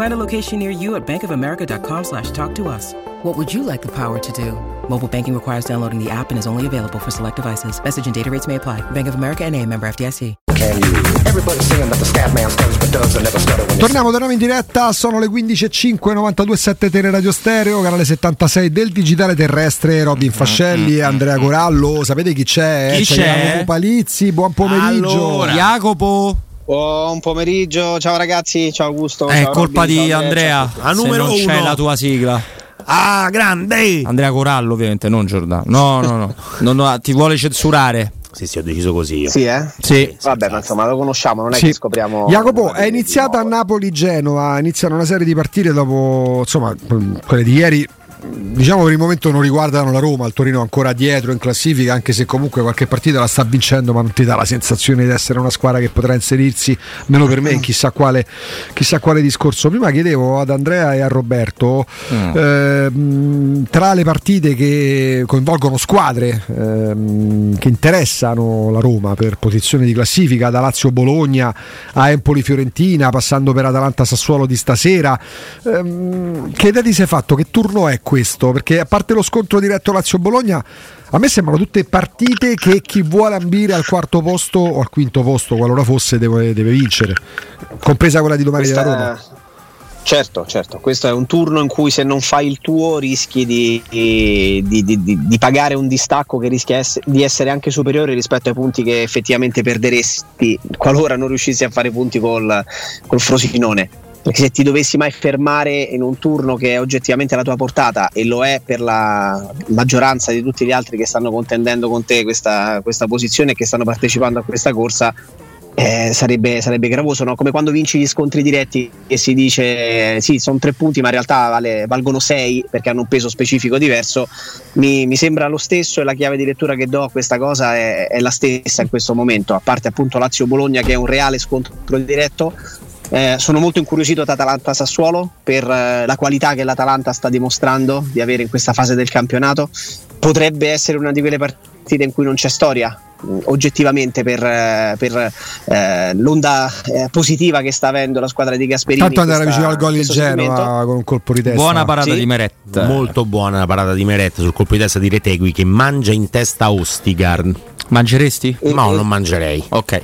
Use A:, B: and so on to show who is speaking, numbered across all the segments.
A: Find a location near you at bankofamerica.com slash talk to us. What would you like the power to do? Mobile banking requires downloading the app and is only available for select devices. Message and data rates may apply. Bank of America and a member FDIC.
B: Torniamo, torniamo in diretta, sono le 15.05, 92.7 Tele Radio Stereo, canale 76 del digitale terrestre, Robin Fascelli e Andrea Corallo, sapete chi c'è?
C: Chi c'è?
B: Jacopo Palizzi, buon pomeriggio.
C: Allora. Jacopo.
D: Buon pomeriggio, ciao ragazzi, ciao Augusto.
C: È
D: ciao
C: colpa
D: Robby,
C: di Andrea. A numero non c'è
E: uno.
C: la tua sigla.
E: Ah, grande!
C: Andrea Corallo, ovviamente, non Giordano. No, no, no. Non- no, ti vuole censurare.
E: Sì, sì, ho deciso così io.
D: Sì, eh?
C: Sì.
D: Vabbè, ma insomma lo conosciamo, non è
B: Sì.
D: che scopriamo.
B: Jacopo, è iniziata a Napoli-Genova, iniziano una serie di partite dopo, insomma, quelle di ieri. Diciamo per il momento non riguardano la Roma, il Torino ancora dietro in classifica, anche se comunque qualche partita la sta vincendo, ma non ti dà la sensazione di essere una squadra che potrà inserirsi, meno per me, in chissà quale, chissà quale discorso. Prima chiedevo ad Andrea e a Roberto, ehm, tra le partite che coinvolgono squadre ehm, che interessano la Roma per posizione di classifica, da Lazio-Bologna a Empoli-Fiorentina, passando per Atalanta-Sassuolo di stasera, ehm, che idea ti sei fatto? Che turno è questo? Perché a parte lo scontro diretto Lazio-Bologna, a me sembrano tutte partite che chi vuole ambire al quarto posto o al quinto posto, qualora fosse, deve, deve vincere, compresa quella di domani
D: Questa-
B: della Roma.
D: Certo, certo, questo è un turno in cui se non fai il tuo rischi di, di- di- di- pagare un distacco che rischia di essere anche superiore rispetto ai punti che effettivamente perderesti qualora non riuscissi a fare punti col, col Frosinone. Perché se ti dovessi mai fermare in un turno che è oggettivamente alla tua portata e lo è per la maggioranza di tutti gli altri che stanno contendendo con te questa, questa posizione e che stanno partecipando a questa corsa, eh, sarebbe, sarebbe gravoso, no? come quando vinci gli scontri diretti e si dice sì, sono tre punti, ma in realtà vale- valgono sei perché hanno un peso specifico diverso. Mi, mi sembra lo stesso e la chiave di lettura che do a questa cosa è, è la stessa in questo momento, a parte appunto Lazio-Bologna che è un reale scontro diretto. Eh, sono molto incuriosito da Atalanta-Sassuolo per eh, la qualità che l'Atalanta sta dimostrando di avere in questa fase del campionato. Potrebbe essere una di quelle partite in cui non c'è storia, mh, oggettivamente, per, eh, per, eh, l'onda eh, positiva che sta avendo la squadra di Gasperini.
B: Tanto andare
D: questa-
B: vicino al gol il. Genova con un colpo di testa.
C: Buona parata
D: Sì.
C: di Meret.
E: Molto buona la parata di Meret sul colpo di testa di Retegui che mangia in testa Ostigard.
C: Mangeresti?
E: No, non mangerei.
C: Ok.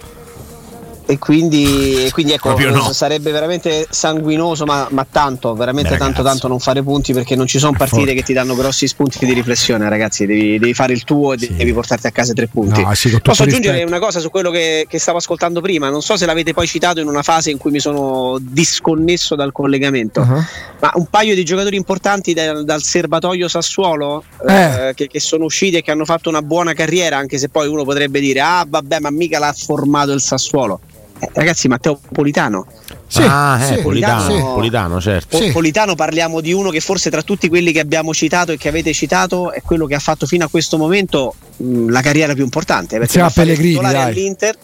D: E quindi, e quindi ecco,
E: no.
D: sarebbe veramente sanguinoso, ma, ma tanto, veramente
E: Beh,
D: tanto, tanto non fare punti perché non ci sono partite che ti danno grossi spunti di riflessione, ragazzi. Devi, devi fare il tuo e
E: Sì.
D: devi portarti a casa tre punti.
B: No, sì,
D: Posso aggiungere
B: rispetto.
D: una cosa su quello che, che stavo ascoltando prima? Non so se l'avete poi citato in una fase in cui mi sono disconnesso dal collegamento,
B: Uh-huh.
D: ma un paio di giocatori importanti dal, dal serbatoio Sassuolo
B: Eh.
D: eh, che, che sono usciti e che hanno fatto una buona carriera, anche se poi uno potrebbe dire: Ah, vabbè, ma mica l'ha formato il Sassuolo. Eh, ragazzi, Matteo Politano.
B: Sì,
E: ah, eh,
B: sì,
E: Politano,
D: sì.
E: Politano, certo.
D: Po-
B: Sì.
D: Politano parliamo di uno che forse tra tutti quelli che abbiamo citato e che avete citato è quello che ha fatto fino a questo momento mh, la carriera più importante. Perché
B: Insieme
D: va
B: a
D: fare il
B: Pellegrini,
D: titolare
B: dai.
D: all'Inter.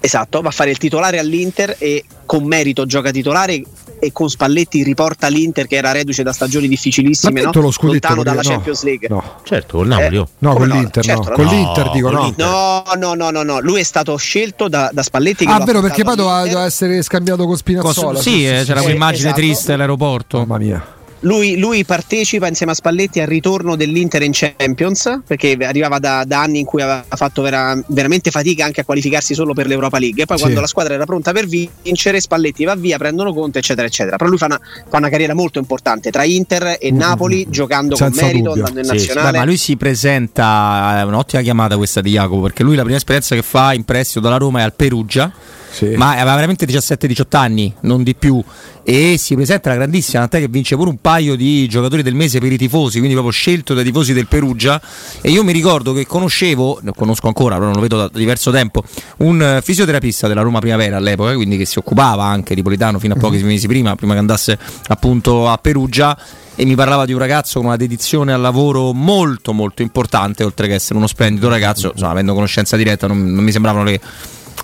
D: Esatto, va a fare il titolare all'Inter e con merito gioca titolare e con Spalletti riporta l'Inter che era reduce da stagioni difficilissime, no?
B: lo scudetto
D: lontano dalla
B: no,
D: Champions League.
B: No,
E: Certo, col Napoli.
D: Eh,
B: no con
D: no?
B: l'Inter,
D: Certo,
B: no. Con
D: no.
B: l'Inter dico
E: con
B: no.
E: l'Inter.
D: No, no, no, no, no, lui è stato scelto da, da Spalletti. Che
B: Ah, vero, perché poi doveva, essere scambiato con Spinazzola.
C: Cos- sì, eh, c'era
D: sì.
C: quell'immagine
D: Esatto.
C: triste all'aeroporto.
B: Mamma mia.
D: Lui, lui partecipa insieme a Spalletti al ritorno dell'Inter in Champions perché arrivava da, da anni in cui aveva fatto vera- veramente fatica anche a qualificarsi solo per l'Europa League. E poi
B: Sì.
D: quando la squadra era pronta per vincere, Spalletti va via, prendono conto, eccetera, eccetera. Però lui fa una, fa una carriera molto importante tra Inter e Napoli, giocando
B: Mm, Senza
D: con merito,
B: dubbio.
D: andando in
E: Sì, sì.
D: nazionale.
C: Beh, ma lui si presenta, è un'ottima chiamata questa di Jacopo, perché lui la prima esperienza che fa in prestito dalla Roma è al Perugia,
B: Sì.
C: ma aveva veramente 17-18 anni, non di più, e si presenta la grandissima, tant'è che vince pure un paio di giocatori del mese per i tifosi, quindi proprio scelto dai tifosi del Perugia, e io mi ricordo che conoscevo, lo conosco ancora, però non lo vedo da diverso tempo, un eh, fisioterapista della Roma Primavera all'epoca, quindi che si occupava anche di Politano fino a pochi mesi prima, prima che andasse appunto a Perugia. E mi parlava di un ragazzo con una dedizione al lavoro molto molto importante, oltre che essere uno splendido ragazzo, insomma, avendo conoscenza diretta non, non mi sembravano le,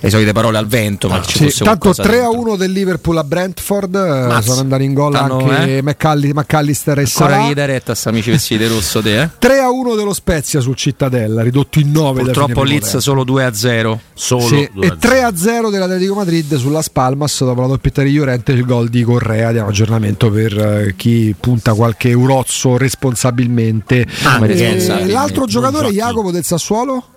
C: le solite parole al vento, ma che ci
B: Sì,
C: fosse
B: tanto
C: qualcosa
B: 3 a
C: dentro.
B: 1 del Liverpool a Brentford. eh,
C: Mazza.
B: Sono andati in gol
C: Stanno,
B: anche
C: eh?
B: McAllister e
C: Ancora
B: Salah.
C: chi diretta sta amici vestiti di rosso te, eh?
B: 3 a 1 dello Spezia sul Cittadella, ridotto in 9
C: Purtroppo Leeds solo 2 a 0.
E: Solo
B: Sì,
E: due
B: e
E: a
B: 3 a 0 dell'Atletico Madrid sulla Spalmas dopo la doppietta di Llorente il gol di Correa. Diamo aggiornamento per eh, chi punta qualche eurozzo responsabilmente.
E: Anche,
B: Eh, l'altro giocatore. Jacopo del Sassuolo?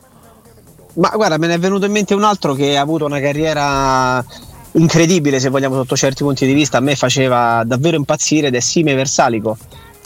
D: Ma guarda, me ne è venuto in mente un altro che ha avuto una carriera incredibile, se vogliamo, sotto certi punti di vista. A me faceva davvero impazzire ed è Sime Versalico.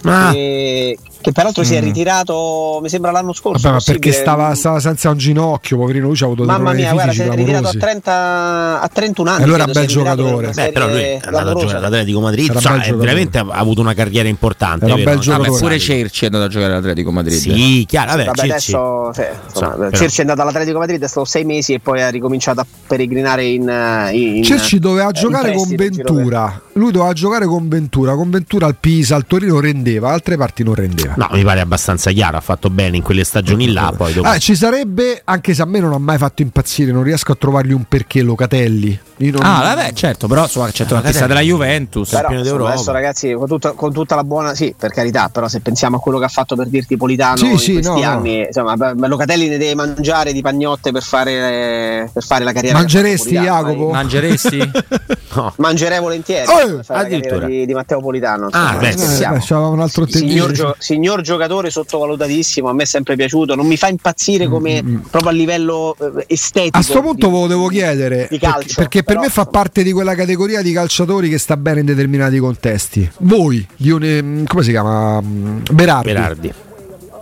E: Ah.
D: Che, che peraltro si è ritirato, mi sembra l'anno scorso.
B: Mm. Vabbè, ma perché stava, stava senza un ginocchio, poverino, lui ci ha avuto dei
D: Mamma mia, guarda, si è ritirato a,
B: clamorosi.
D: 30, a 31 anni.
B: E allora
D: credo,
B: è un
D: si
B: bel giocatore.
E: Beh, però lui è andato a giocare all'Atletico Madrid,
B: Era un
E: sa,
B: bel
E: è
B: giocatore.
E: veramente ha avuto una carriera importante.
B: Era un bel giocatore.
C: Vabbè, pure. Cerci è andato a giocare all'Atletico Madrid.
E: Sì, chiaro, vabbè,
D: Vabbè,
E: Cerci-
D: adesso sì, insomma,
E: Sì, però-
D: Cerci è andato all'Atletico Madrid, è stato sei mesi e poi ha ricominciato a peregrinare in. eh, in
B: Cerci doveva
D: in
B: giocare con Ventura. Lui doveva giocare con Ventura. Con Ventura al Pisa, al Torino rendeva, altre parti non rendeva.
E: No, mi pare abbastanza chiaro, ha fatto bene in quelle stagioni là, poi dopo...
B: Ah, ci sarebbe, anche se a me non ha mai fatto impazzire, non riesco a trovargli un perché Locatelli. Io non-
C: Ah, vabbè, certo, però insomma, c'è una testa della Juventus.
D: Però,
E: campione
D: insomma,
E: d'Europa.
D: adesso ragazzi con tutta, con tutta la buona sì per carità però se pensiamo a quello che ha fatto per dirti Politano
B: Sì,
D: in
B: sì,
D: questi
B: no, no.
D: anni insomma beh, Locatelli ne deve mangiare di pagnotte per fare, per fare la carriera
B: Mangeresti, Jacopo?
D: eh.
C: Mangeresti?
E: No.
D: mangerei volentieri
B: Oh,
D: per fare la
E: addirittura.
D: carriera di, di Matteo Politano
E: Ah,
D: insomma,
E: beh,
B: Eh,
D: scherziamo.
B: beh, c'aveva un altro
D: signor,
B: tentativo.
D: gio- signor giocatore sottovalutatissimo a me è sempre piaciuto non mi fa impazzire come proprio a livello eh, estetico
B: A sto punto
D: di-
B: ve lo devo chiedere
D: di
B: perché,
D: calcio,
B: perché per
D: però,
B: me fa parte di quella categoria di calciatori che sta bene in determinati contesti. Voi, di un, ehm, come si chiama? Mm, Berardi,
E: Berardi.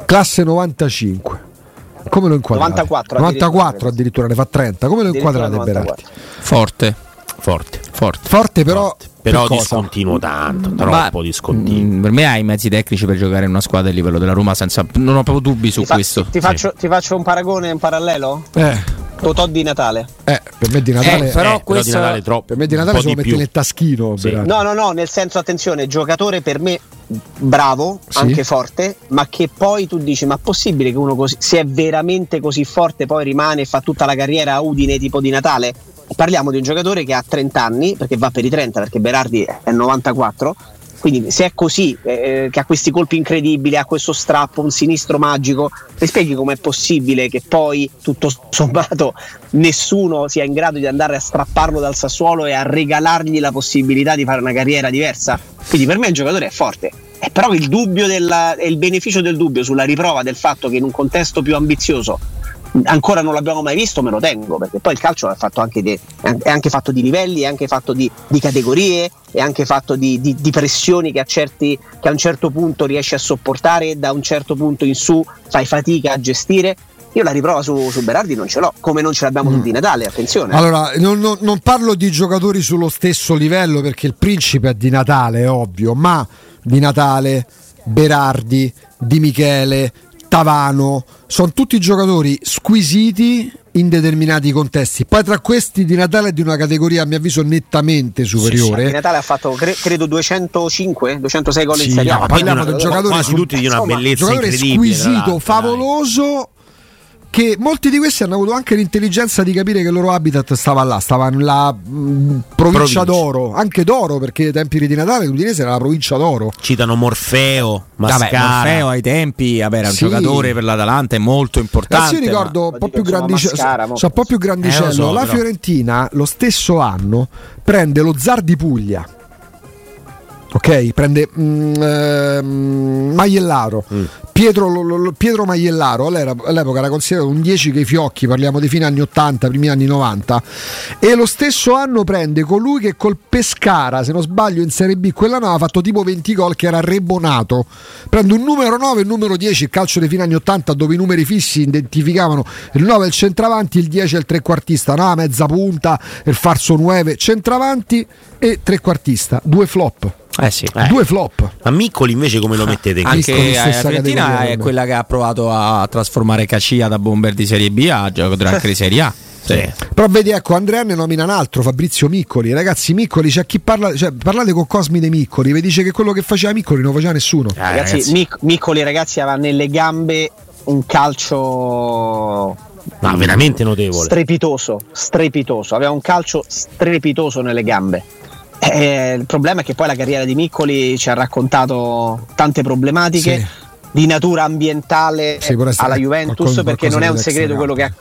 B: classe 95. Come lo inquadrate?
D: 94
B: 94 addirittura, ne fa 30. Come lo
D: Addirittura
B: inquadrate
D: 94.
B: Berardi?
C: Forte,
E: Forte.
C: Forte.
B: Forte però,
E: Però
B: per
E: discontinuo tanto, troppo
C: Ma,
E: discontinuo.
C: mm, per me hai i mezzi tecnici per giocare in una squadra a livello della Roma senza non ho proprio dubbi su
D: ti, fa-
C: questo.
D: ti faccio, ti faccio un paragone un parallelo
B: Eh,
D: Totò di Natale
B: eh, per me di Natale,
C: Eh, però
E: Eh, però
C: questo-
E: di Natale troppo.
B: per me di Natale lo
E: più.
B: nel taschino.
E: Sì.
D: No, no, no, nel senso, attenzione, giocatore per me bravo,
B: Sì.
D: anche forte, ma che poi tu dici, ma è possibile che uno così, se è veramente così forte poi rimane e fa tutta la carriera a Udine tipo di Natale? Parliamo di un giocatore che ha 30 anni, perché va per i 30, perché Berardi è 94, quindi se è così, eh, che ha questi colpi incredibili, ha questo strappo, un sinistro magico, mi spieghi com'è possibile che poi tutto sommato nessuno sia in grado di andare a strapparlo dal Sassuolo e a regalargli la possibilità di fare una carriera diversa? Quindi per me il giocatore è forte. Eh, però il della, il beneficio del dubbio sulla riprova del fatto che in un contesto più ambizioso ancora non l'abbiamo mai visto, me lo tengo, perché poi il calcio è, fatto anche di, è anche fatto di livelli, è anche fatto di, di categorie, è anche fatto di, di- di pressioni che a, certi, che a un certo punto riesci a sopportare e da un certo punto in su fai fatica a gestire. Io la riprova su, su Berardi non ce l'ho, come non ce l'abbiamo su Di Natale, attenzione.
B: Allora, non, non- non parlo di giocatori sullo stesso livello perché il principe è di Natale, è ovvio, ma di Natale, Berardi, Di Michele, Tavano, sono tutti giocatori squisiti in determinati contesti. Poi tra questi di Natale è di una categoria a mio avviso nettamente superiore.
D: Di Natale ha fatto cre- credo 205, 206 gol
B: Sì,
D: in Serie A.
B: no, parliamo di un giocatore
E: quasi tutti di una
D: insomma,
E: bellezza
B: giocatore
E: incredibile.
B: squisito, favoloso. Che molti di questi hanno avuto anche l'intelligenza di capire che il loro habitat stava là, stava nella mh, provincia,
E: Provincia.
B: d'oro, anche d'oro perché ai tempi di Natale l'Udinese era la provincia d'oro.
E: Citano Morfeo,
C: Vabbè,
E: Mascara.
C: Morfeo ai tempi vabbè, era un
B: Sì.
C: giocatore per l'Atalanta è molto importante.
B: Io ricordo un po' più grandicello. So un po' più grandicello.
C: Eh, so,
B: la
C: però.
B: Fiorentina lo stesso anno prende lo zar di Puglia. Ok, prende mm, ehm, Maiellaro, Pietro, lo- lo- Pietro Maiellaro all'epoca era considerato un 10 che i fiocchi, parliamo dei fine anni 80, primi anni 90, e lo stesso anno prende colui che col Pescara, se non sbaglio in Serie B, quell'anno aveva fatto tipo 20 gol che era Rebonato, prende un numero 9 e un numero 10, il calcio dei fine anni 80 dove i numeri fissi identificavano il 9 è il centravanti, il 10 è il trequartista, no, mezza punta, il farso 9, centravanti e trequartista, due flop.
C: Eh sì.
B: Due flop.
E: Ma Miccoli invece come lo mettete?
B: Anche- Piccoli,
C: la Fiorentina è quella che ha provato a trasformare Cacia da bomber di Serie B a giocatore anche di Serie A. Sì.
B: Però vedi, ecco, Andrea ne nomina un altro, Fabrizio Miccoli. Ragazzi, Miccoli, c'è chi parla, cioè, parlate con Cosmi dei Miccoli, vi dice che quello che faceva Miccoli non faceva nessuno.
E: Ah,
D: Ragazzi,
E: ragazzi,
D: Mic- Miccoli ragazzi aveva nelle gambe un calcio
E: ma veramente notevole.
D: strepitoso, strepitoso, aveva un calcio strepitoso nelle gambe. Eh, il problema è che poi la carriera di Miccoli ci ha raccontato tante problematiche
B: Sì.
D: di natura ambientale alla Juventus
B: qualcosa-
D: perché non è un
B: qualcosa
D: segreto quello che ha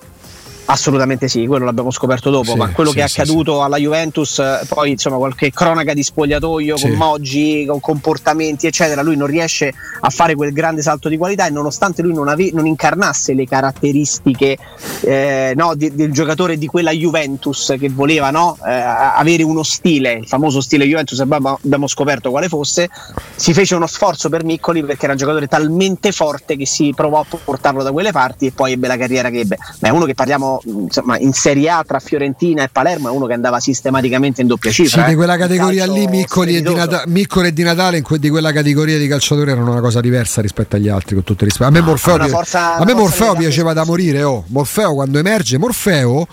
D: Assolutamente sì, quello l'abbiamo scoperto dopo,
B: Sì,
D: ma quello
B: sì,
D: che è accaduto alla Juventus, eh, poi insomma qualche cronaca di spogliatoio con Moggi, con comportamenti eccetera, lui non riesce a fare quel grande salto di qualità e nonostante lui non, ave- non incarnasse le caratteristiche eh, no, di- del giocatore di quella Juventus che voleva no, eh, avere uno stile, il famoso stile Juventus, abbiamo, abbiamo scoperto quale fosse, si fece uno sforzo per Miccoli perché era un giocatore talmente forte che si provò a portarlo da quelle parti e poi ebbe la carriera che ebbe. Ma è uno che parliamo insomma, in Serie A tra Fiorentina e Palermo, è uno che andava sistematicamente in doppia
B: Sì,
D: cifra.
B: di
D: eh.
B: quella
D: Un
B: categoria lì, Miccoli e, di. Nata- Miccoli e di Natale, in que- di quella categoria di calciatori erano una cosa diversa rispetto agli altri, con tutto il rispetto. A me Morfeo,
D: forza-
B: a me Morfeo piaceva da morire. Oh. Morfeo quando emerge, Morfeo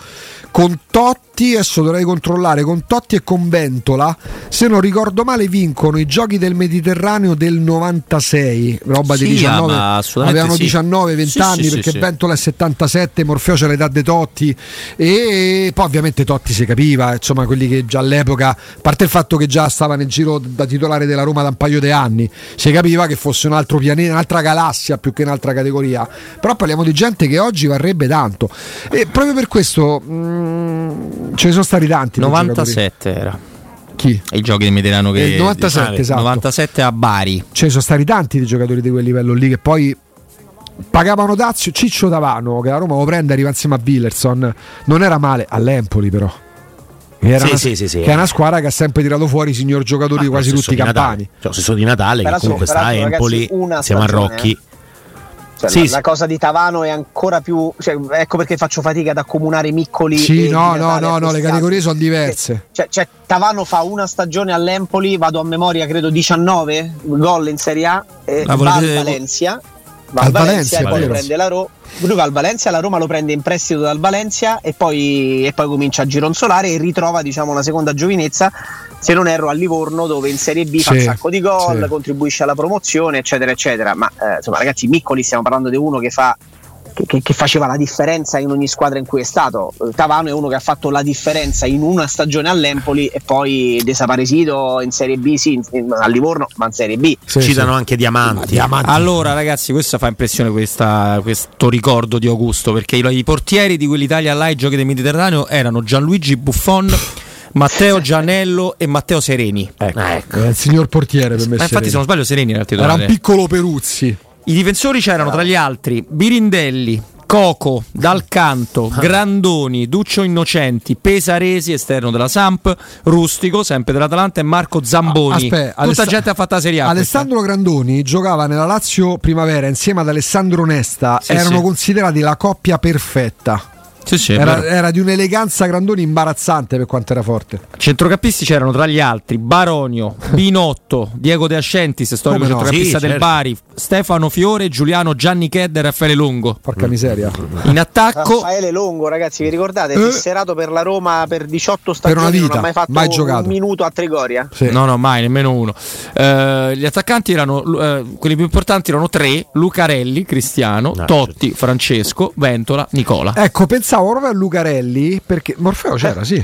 B: con Totti, adesso dovrei controllare, con Totti e con Ventola, se non ricordo male, vincono i giochi del Mediterraneo del 96, roba di
C: Sì,
B: 19,
C: ma assolutamente
B: avevano
C: sì.
B: 19-20
C: Sì,
B: anni perché. Ventola è 77, Morfeo c'è l'età dei Totti. E poi ovviamente Totti si capiva, insomma quelli che già all'epoca, a parte il fatto che già stava nel giro da titolare della Roma da un paio di anni, si capiva che fosse un altro pianeta, un'altra galassia più che un'altra categoria, però parliamo di gente che oggi varrebbe tanto. E proprio per questo mm, ce ne sono stati tanti. di giocatori.
C: 97 era.
B: Chi?
C: I giochi del Mediterraneo che
B: Il 97,
C: Ah,
B: esatto.
C: 97 a Bari.
B: ce ne sono stati tanti di giocatori di quel livello lì che poi pagavano Dazio Ciccio Tavano che la Roma lo prende arriva insieme a Willerson non era male all'Empoli però era
E: Sì,
B: una,
E: sì, sì, sì.
B: che è una squadra che ha sempre tirato fuori i signor giocatori
E: Ma
B: quasi tutti
E: di Natale.
B: campani
E: Cioè, lo stesso di Natale, che comunque sta a Empoli,
D: ragazzi,
E: siamo a Rocchi.
D: Cioè,
E: Sì,
D: la, la cosa di Tavano è ancora più. cioè, ecco perché faccio fatica ad accomunare Miccoli.
B: Sì, no, no, no, no, le categorie sono diverse.
D: Cioè, cioè, Tavano fa una stagione all'Empoli, vado a memoria, credo 19 gol in Serie A, e
C: La
D: va al
C: volete-
D: Valencia. Va
B: Al
D: al Valencia,
B: Valencia,
D: poi lo prende la Roma. Lui va al Valencia, la Roma lo prende in prestito dal Valencia e poi, e poi comincia a gironzolare e ritrova diciamo una seconda giovinezza. Se non erro a Livorno, dove in Serie B fa
B: Sì,
D: un sacco di gol,
B: sì.
D: contribuisce alla promozione, eccetera, eccetera. Ma eh, insomma, ragazzi, Miccoli, stiamo parlando di uno che fa che, che- faceva la differenza in ogni squadra in cui è stato. Eh, Tavano è uno che ha fatto la differenza in una stagione all'Empoli e poi desaparesito in Serie B, sì, in- in- a Livorno, ma in Serie B.
B: Sì,
E: Citano
B: sì.
E: anche Diamanti.
B: Diamanti.
C: Allora, ragazzi, questa fa impressione questa- questo ricordo di Augusto. Perché i, i portieri di quell'Italia là, i giochi del Mediterraneo, erano Gianluigi Buffon, Matteo Gianello e Matteo Sereni. Ecco.
E: Ah, ecco.
B: È il signor portiere per me
C: Ma infatti,
B: Sereni.
C: se non sbaglio, Sereni era il
B: era
C: titolare.
B: un piccolo Peruzzi
C: I difensori c'erano tra gli altri Birindelli, Coco, Dal Canto, Grandoni, Duccio Innocenti, Pesaresi, esterno della Samp, Rustico, sempre dell'Atalanta, e Marco Zamboni.
B: Aspetta,
C: Tutta
B: Alessa-
C: gente ha fatto la Serie A.
B: Alessandro Grandoni giocava nella Lazio Primavera insieme ad Alessandro Nesta,
C: Sì,
B: erano
C: sì.
B: considerati la coppia perfetta.
C: questa. Sì, sì,
B: Era, era di un'eleganza Grandoni imbarazzante per quanto era forte.
C: Centrocampisti c'erano tra gli altri Baronio, Binotto, Diego De Ascentis, storico
B: Come no?
C: centrocampista
E: Sì,
C: del
E: certo.
C: Bari, Stefano Fiore, Giuliano Gianni Chedda e Raffaele Longo.
B: Porca miseria.
C: In attacco
D: Raffaele Longo, ragazzi, vi ricordate?
B: Eh.
D: Fisserato per la Roma per 18
B: Per una
D: stagioni, non
B: vita,
D: ha mai fatto
B: mai giocato.
D: un minuto a Trigoria.
B: Sì.
C: No, no, mai, nemmeno uno. Eh, gli attaccanti erano, eh, quelli più importanti erano tre: Lucarelli, Cristiano,
E: Ah,
C: Totti, Francesco, Ventola, Nicola.
B: Ecco, pensavo proprio a Lucarelli perché Morfeo c'era, sì.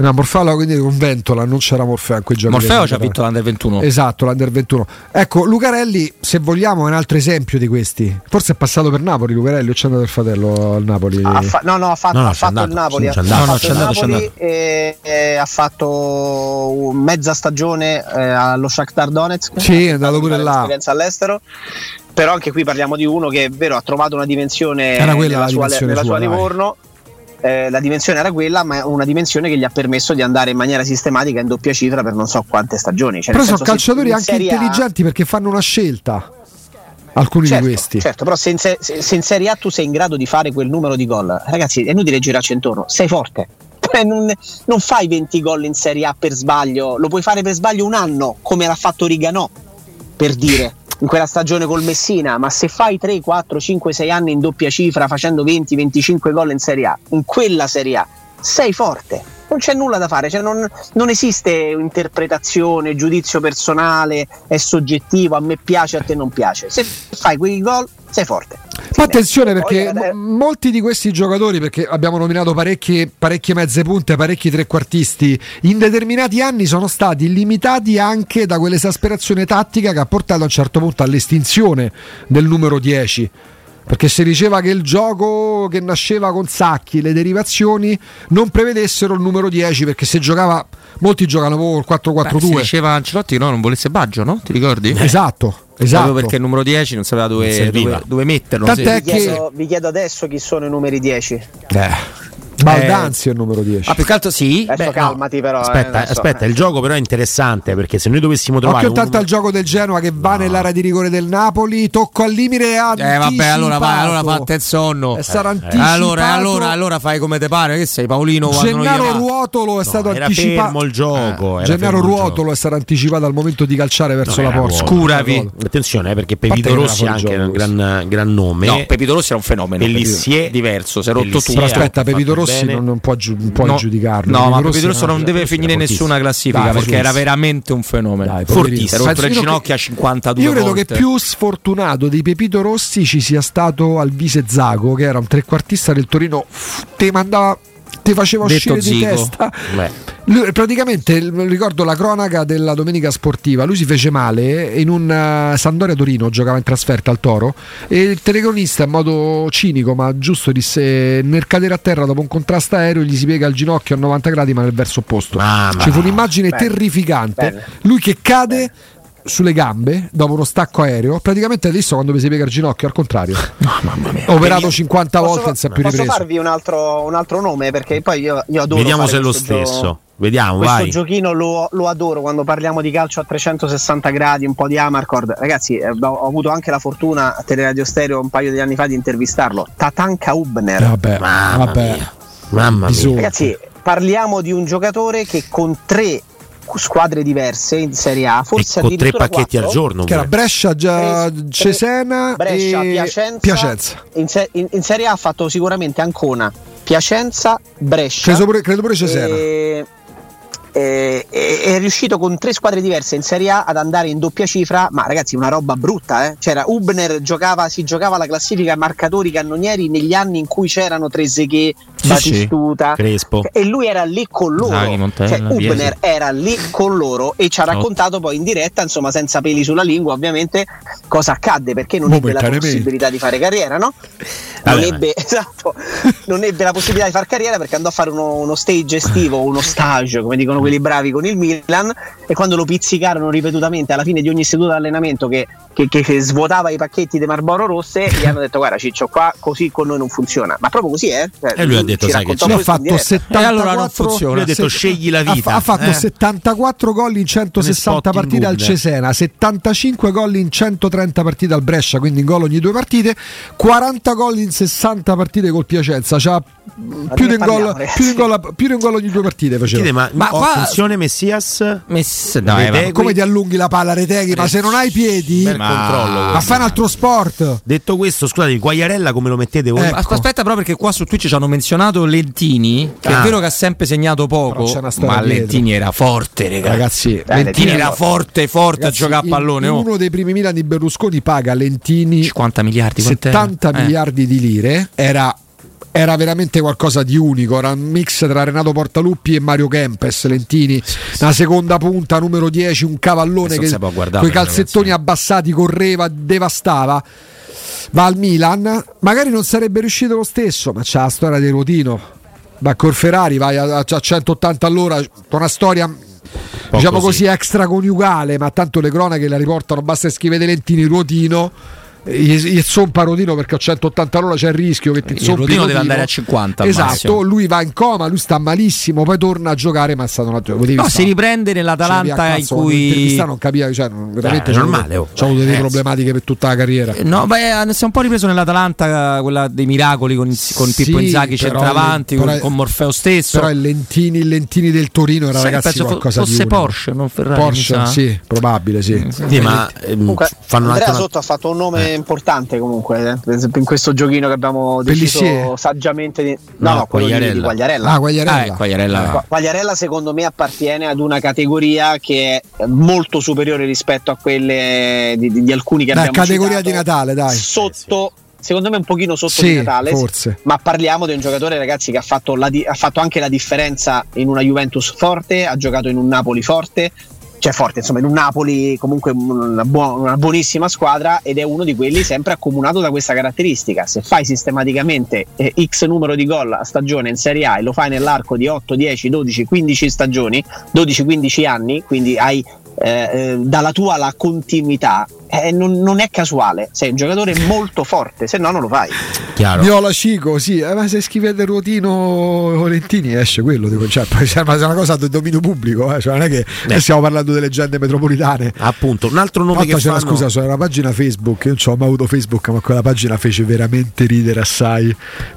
C: No,
B: No, Morfeo quindi con Ventola, non c'era Morfeo in quei giochi.
C: Morfeo ci ha vinto l'Under 21.
B: Esatto, l'Under 21. Ecco, Lucarelli, se vogliamo, è un altro esempio di questi. Forse è passato per Napoli Lucarelli o c'è andato il fratello al Napoli?
D: Ha fa- no, no, ha fatto,
E: No, no,
D: ha
E: c'è
D: fatto
E: andato,
D: il Napoli.
E: c'è
D: ha
E: andato.
D: fatto
C: No, no, c'è
D: il
C: andato, c'è
D: Napoli e, e ha fatto mezza stagione eh, allo Shakhtar Donetsk.
B: Sì, è andato
D: Ha
B: pure
D: fatto
B: là.
D: un'esperienza all'estero. Però anche qui parliamo di uno che è vero, ha trovato una dimensione
B: Era quella
D: nella
B: la
D: sua,
B: dimensione
D: nella
B: sua,
D: sua
B: dai.
D: Eh, la dimensione era quella, ma una dimensione che gli ha permesso di andare in maniera sistematica in doppia cifra per non so quante stagioni. Cioè,
B: Però sono calciatori anche
D: A-
B: intelligenti perché fanno una scelta. Alcuni
D: certo,
B: di questi.
D: Certo, però se in, se- se- se in Serie A tu sei in grado di fare quel numero di gol, ragazzi, è inutile girarci intorno, sei forte. Cioè, Non, non fai 20 gol in Serie A per sbaglio, lo puoi fare per sbaglio un anno, come l'ha fatto Riganò, per dire, in quella stagione col Messina, ma se fai 3, 4, 5, 6 anni in doppia cifra facendo 20, 25 gol in Serie A, in quella Serie A, sei forte. Non c'è nulla da fare, cioè non, non esiste interpretazione, giudizio personale, è soggettivo, a me piace, a te non piace. Se fai quei gol, sei forte.
B: Ma attenzione
D: Poi,
B: perché
D: eh,
B: m- molti di questi giocatori, perché abbiamo nominato parecchie, parecchie mezze punte, parecchi trequartisti, in determinati anni sono stati limitati anche da quell'esasperazione tattica che ha portato a un certo punto all'estinzione del numero 10. Perché si diceva che il gioco che nasceva con Sacchi, le derivazioni, non prevedessero il numero 10 perché se giocava, molti giocano col
C: Beh, si
B: 4-4-2.
C: diceva Ancelotti che no, non volesse Baggio, no? Ti ricordi?
B: Esatto, esatto.
C: Proprio perché il numero 10 non sapeva
E: Non
C: dove,
E: serviva.
C: dove, dove metterlo.
B: Tant'è
C: sì.
D: vi,
B: che-
D: chiedo, vi chiedo adesso chi sono i numeri 10.
B: Eh, Baldanzi è il numero 10.
C: Ah, più che altro sì.
D: Adesso
C: Beh, no.
D: calmati però. eh,
E: Aspetta,
D: so.
E: aspetta, il gioco però è interessante perché se noi dovessimo trovare
B: Occhio tanto
E: un-
B: al gioco del Genoa che va nell'area di rigore del Napoli, tocco al limite a
C: Eh vabbè, allora vai, allora fate il sonno.
B: È stato anticipato.
C: Allora, allora, allora fai come te pare, che sei Paolino
B: Gennaro. Ruotolo è stato
E: era
B: anticipato.
E: il gioco,
B: Gennaro Ruotolo è stato anticipato al momento di calciare verso
E: No,
B: la porta.
C: Scuravi.
E: Attenzione eh, perché Pepito Rossi è anche
B: gioco
E: un gran, gran nome.
C: No, Pepito Rossi era un fenomeno.
E: Pellissier-
C: diverso, si è rotto tutto.
B: Aspetta, Pepito Rossi
E: bene.
B: non, non può, giu- non può
C: No,
B: giudicarlo.
C: No, ma
B: Rossi
C: Pepito
B: una-
C: non deve
E: Rossi
C: finire nessuna classifica
B: Dai,
C: perché era veramente un fenomeno.
B: Dai.
C: Fortissimo. Si è rotto le ginocchia
B: che-
C: 52
B: Io credo
C: volte.
B: che più sfortunato di Pepito Rossi ci sia stato Alvise Zago, che era un trequartista del Torino, te mandava, te faceva
C: Detto
B: uscire di
C: Zico.
B: testa.
E: Beh.
B: Lui, praticamente ricordo la cronaca della domenica sportiva. Lui si fece male in un eh, Sandoria Torino, giocava in trasferta al Toro. E il telecronista, in modo cinico ma giusto, disse: Nel cadere a terra dopo un contrasto aereo, gli si piega il ginocchio a 90 gradi, ma nel verso opposto.
E: Mamma
B: Ci fu un'immagine
D: Bene.
B: terrificante.
D: Bene.
B: Lui che cade. Sulle gambe dopo uno stacco aereo, praticamente adesso quando vi si piega il ginocchio, al contrario, operato 50
D: Posso
B: volte è più
D: Posso
B: ripreso.
D: farvi un altro, un altro nome? Perché poi io, io adoro.
E: Vediamo se è lo stesso. Vediamo,
D: Questo
E: vai.
D: giochino lo, lo adoro quando parliamo di calcio a 360 gradi, un po' di Amarcord. Ragazzi, eh, ho ho avuto anche la fortuna a Teleradio Stereo un paio di anni fa di intervistarlo. Tatanka Ubner.
B: Eh, vabbè,
E: Mamma
B: vabbè.
E: mia. Mamma mia.
D: Ragazzi, parliamo di un giocatore che con tre squadre diverse in Serie A, forse
E: con tre pacchetti al
D: quattro,
E: giorno.
B: Che era. Brescia, già,
D: Tre-
B: Cesena
D: Brescia,
B: e
D: Piacenza.
B: Piacenza.
D: In, se- in- in Serie A ha fatto sicuramente Ancona, Piacenza, Brescia.
B: Credo pure, credo pure Cesena.
D: E- e- e- è riuscito con tre squadre diverse in Serie A ad andare in doppia cifra, ma ragazzi, una roba brutta. Eh? C'era Ubner, giocava, si giocava la classifica marcatori cannonieri negli anni in cui c'erano Trezeguet,
C: Sì,
D: Batistuta.
E: Crespo.
D: E lui era lì con loro,
C: Zaghi, Montella,
D: cioè, Ubner era lì con loro e ci ha
C: Ciao.
D: raccontato poi in diretta, insomma, senza peli sulla lingua, ovviamente, cosa accadde perché non ebbe la possibilità di fare carriera, no? Non ebbe, esatto, non ebbe la possibilità di fare carriera perché andò a fare uno, uno stage estivo, uno stage, come dicono quelli bravi con il Milan. E quando lo pizzicarono ripetutamente alla fine di ogni seduta di allenamento che, che- che- svuotava i pacchetti di Marlboro rosse, gli hanno detto: Guarda, Ciccio, qua così con noi non funziona. Ma proprio così, eh? Cioè,
E: E lui ha detto,
D: ci
E: sai che
B: Lui ha fatto
D: diretta.
B: 74
C: E allora non funziona.
E: Lui ha detto, scegli la vita,
B: Ha, ha fatto
E: eh.
B: 74 gol in 160
E: Come spot in
B: partite al. Cesena, 75 gol in 130 partite al Brescia, quindi in gol ogni due partite, 40 gol in 60 partite col Piacenza. C'ha più di un
D: parliamo,
B: gol, più di un gol- più di un gol ogni due partite faceva.
E: Chiede, ma,
C: Ma
E: oh,
C: qua-
E: attenzione Messias.
C: Mess- dai, va.
B: Come ti allunghi la palla Reteghi? Ma se non hai i piedi, ma
E: controllo. questo.
B: fai un altro sport.
E: Detto questo, scusate, il Guaiarella come lo mettete voi?
B: Ecco.
C: Asp- Aspetta, però, perché qua su Twitch ci hanno menzionato Lentini. Che
E: Ah.
C: è vero che ha sempre segnato poco, ma
B: dietro.
C: Lentini era forte, ragazzi.
B: Ragazzi,
D: Dai,
C: Lentini
D: Lentini
C: era forte, forte
B: ragazzi,
C: a giocare a
B: in-
C: pallone.
B: in
C: oh.
B: uno dei primi Milan di Berlusconi paga Lentini
C: 50 miliardi, quant'era?
B: 70
C: Eh.
B: miliardi di lire. Era, era veramente qualcosa di unico. Era un mix tra Renato Portaluppi e Mario Kempes. Lentini, una seconda punta, numero 10, un cavallone che con i calzettoni abbassati correva, devastava. Va al Milan, magari non sarebbe riuscito lo stesso, ma c'ha la storia di Rotino. Va col Ferrari, vai a, a 180 all'ora, con una storia diciamo
E: così.
B: così extraconiugale, ma tanto le cronache la riportano, basta scrivere Lentini Ruotino. Gli zompa Rodino perché a 180 all'ora c'è il rischio che ti
C: Il
B: zompi
C: Rodino deve andare a 50 al
B: esatto
C: massimo.
B: lui va in coma lui sta malissimo poi torna a giocare ma è stato una potevi
C: No,
B: stare.
C: si riprende nell'Atalanta
B: Cioè,
C: in cui
B: non capiva cioè, non- veramente
E: Eh, normale, oh.
B: c'ha avuto delle
E: Eh,
B: problematiche per tutta la carriera
C: No, beh, si è un po' ripreso nell'Atalanta quella dei miracoli con, con Pippo
B: Sì,
C: Inzaghi centravanti, con, con Morfeo stesso.
B: però il Lentini, il Lentini del Torino era
C: Sì,
B: ragazzi qualcosa
C: fosse
B: di unico.
C: Porsche, non Ferrari,
B: Porsche sì probabile sì
E: Sì, ma ehm,
D: Comunque,
E: fanno
D: Andrea. Sotto ha fatto un nome importante comunque eh, per esempio in questo giochino che abbiamo deciso
B: Pellissier?
D: saggiamente di...
E: No,
D: no, no,
E: Quagliarella.
D: di Quagliarella.
B: ah Guagliarella
C: Ah, ecco, Iarella.
D: Qua- Quagliarella secondo me appartiene ad una categoria che è molto superiore rispetto a quelle di, di- di alcuni che
B: Dai,
D: abbiamo
B: categoria
D: citato.
B: di Natale, dai.
D: Sotto, secondo me un pochino sotto
B: Sì,
D: di Natale.
B: forse.
D: Ma parliamo di un giocatore ragazzi che ha fatto, la di- ha fatto anche la differenza in una Juventus forte, ha giocato in un Napoli forte. Cioè forte, insomma, in un Napoli comunque una, buo- una buonissima squadra ed è uno di quelli sempre accomunato da questa caratteristica. Se fai sistematicamente eh, X numero di gol a stagione in Serie A e lo fai nell'arco di 8, 10, 12, 15 stagioni, 12-15 anni, quindi hai eh, eh, dalla tua la continuità, eh, non, non è casuale. Sei un giocatore molto forte, se no non lo fai.
E: Chiaro.
B: Viola Cico, sì, eh, ma se scrivete Ruotino Lentini esce quello, dico, cioè, c'è una, c'è una cosa del dominio pubblico, eh, cioè, non è che eh, stiamo parlando delle leggende metropolitane.
E: Appunto, un altro nome
B: L'altra
E: che
B: c'era,
E: fanno...
B: scusa, c'era una pagina Facebook, io non ho mai avuto Facebook, ma quella pagina fece veramente ridere assai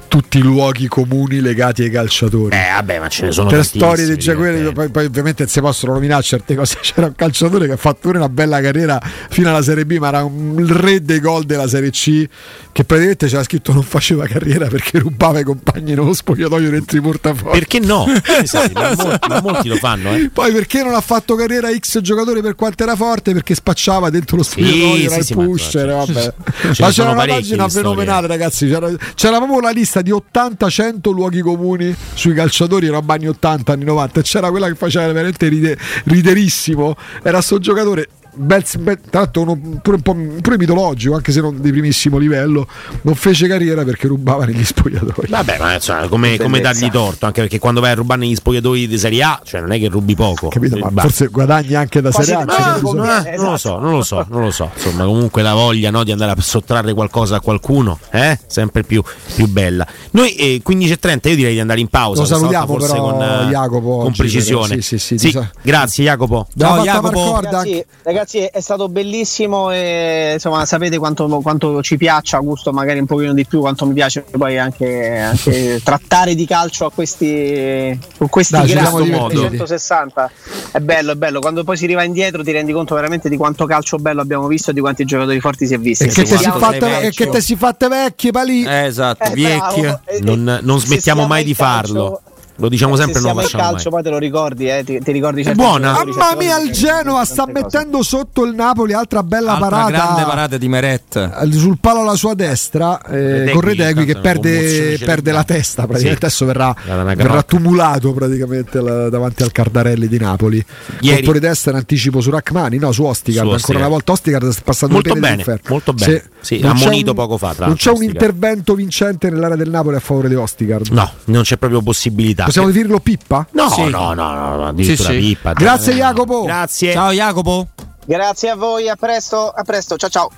B: tutti i luoghi comuni legati ai calciatori.
E: Eh, vabbè, ma ce ne sono
B: per storie di già quelli,
E: divertenti.
B: poi, poi ovviamente si possono nominare certe cose. C'era un calciatore che ha fatto pure una bella carriera fino alla Serie B, ma era un il re dei gol della Serie C. Che praticamente c'era scritto non faceva carriera perché rubava i compagni nello spogliatoio dentro i portafogli.
E: Perché no? Esatto, ma, molti, ma molti lo fanno, eh.
B: Poi perché non ha fatto carriera X giocatore per quanto era forte? Perché spacciava dentro lo spogliatoio,
E: Sì,
B: era
E: sì,
B: il pusher,
E: ma-
B: vabbè.
E: ce
B: Ma c'era una pagina fenomenale, ragazzi. C'era, c'era proprio una lista di 80-100 luoghi comuni sui calciatori, roba anni 80, anni 90. E c'era quella che faceva veramente ride- riderissimo. Era sto giocatore. Bel, bel- l'altro uno pure un po' pure mitologico, anche se non di primissimo livello, non fece carriera perché rubava negli spogliatoi.
E: Vabbè, ma insomma, come, come dargli torto? Anche perché quando vai a rubare negli spogliatoi di Serie A, cioè non è che rubi poco.
B: Capito? Ma forse guadagni anche da
D: Quasi
B: Serie A. cioè, che
D: come-
B: bisogna-
E: Eh, non lo so, non lo so, non lo so. Insomma, comunque la voglia no, di andare a sottrarre qualcosa a qualcuno, eh? sempre più, più bella. Noi eh, 15.30 io direi di andare in pausa.
B: Lo salutiamo
E: forse
B: però,
E: con, eh,
B: Jacopo,
E: con
B: oggi,
E: precisione.
B: sì, sì, sì, sa-
E: grazie Jacopo.
C: Ciao, Jacopo.
B: Marcorda
D: Ragazzi, ragazzi, è stato bellissimo e insomma sapete quanto, quanto ci piaccia, gusto magari un pochino di più, quanto mi piace poi anche, anche trattare di calcio a questi, con questi
B: Dai,
D: grandi
B: siamo divertiti.
D: 160. È bello, è bello. Quando poi si riva indietro ti rendi conto veramente di quanto calcio bello abbiamo visto e di quanti giocatori forti si è visto.
B: E che, te si, fatte, e che te si fatte vecchie, palì.
C: Eh, esatto,
D: Eh,
C: vecchie.
D: bravo. E-
E: Non, non
D: se
E: smettiamo mai di
D: calcio-
E: farlo. Lo diciamo
D: se
E: sempre, non lo facciamo
D: calcio,
E: mai.
D: poi te lo ricordi, eh? ti, ti ricordi certe
E: buona.
B: Mamma mia, il Genoa sta
D: tante cose.
B: mettendo sotto il Napoli, altra bella
C: Altra
B: parata.
C: grande parata di Meret.
B: Eh, Sul palo alla sua destra, eh, con che
E: è
B: perde, perde la testa. Praticamente
E: Sì.
B: adesso verrà, verrà tumulato praticamente la- davanti al Cardarelli di Napoli.
E: Ieri-
B: Colpo di testa in anticipo su Rachmani, no, su Ostigard.
E: Su
B: Ancora una volta Ostigard sta passando
E: Molto bene,
B: dell'inferno.
E: molto bene. Sì, ammonito
B: un-
E: poco fa, tra
B: Non c'è un intervento vincente nell'area del Napoli a favore di Ostigard.
E: No, non c'è proprio possibilità.
B: Possiamo definirlo Pippa?
E: No,
C: Sì.
E: no, no, no, no, addirittura
C: Sì, sì.
E: pippa.
B: Grazie,
E: no.
B: Jacopo.
E: Grazie.
C: Ciao Jacopo.
D: Grazie a voi, a presto, a presto, ciao ciao.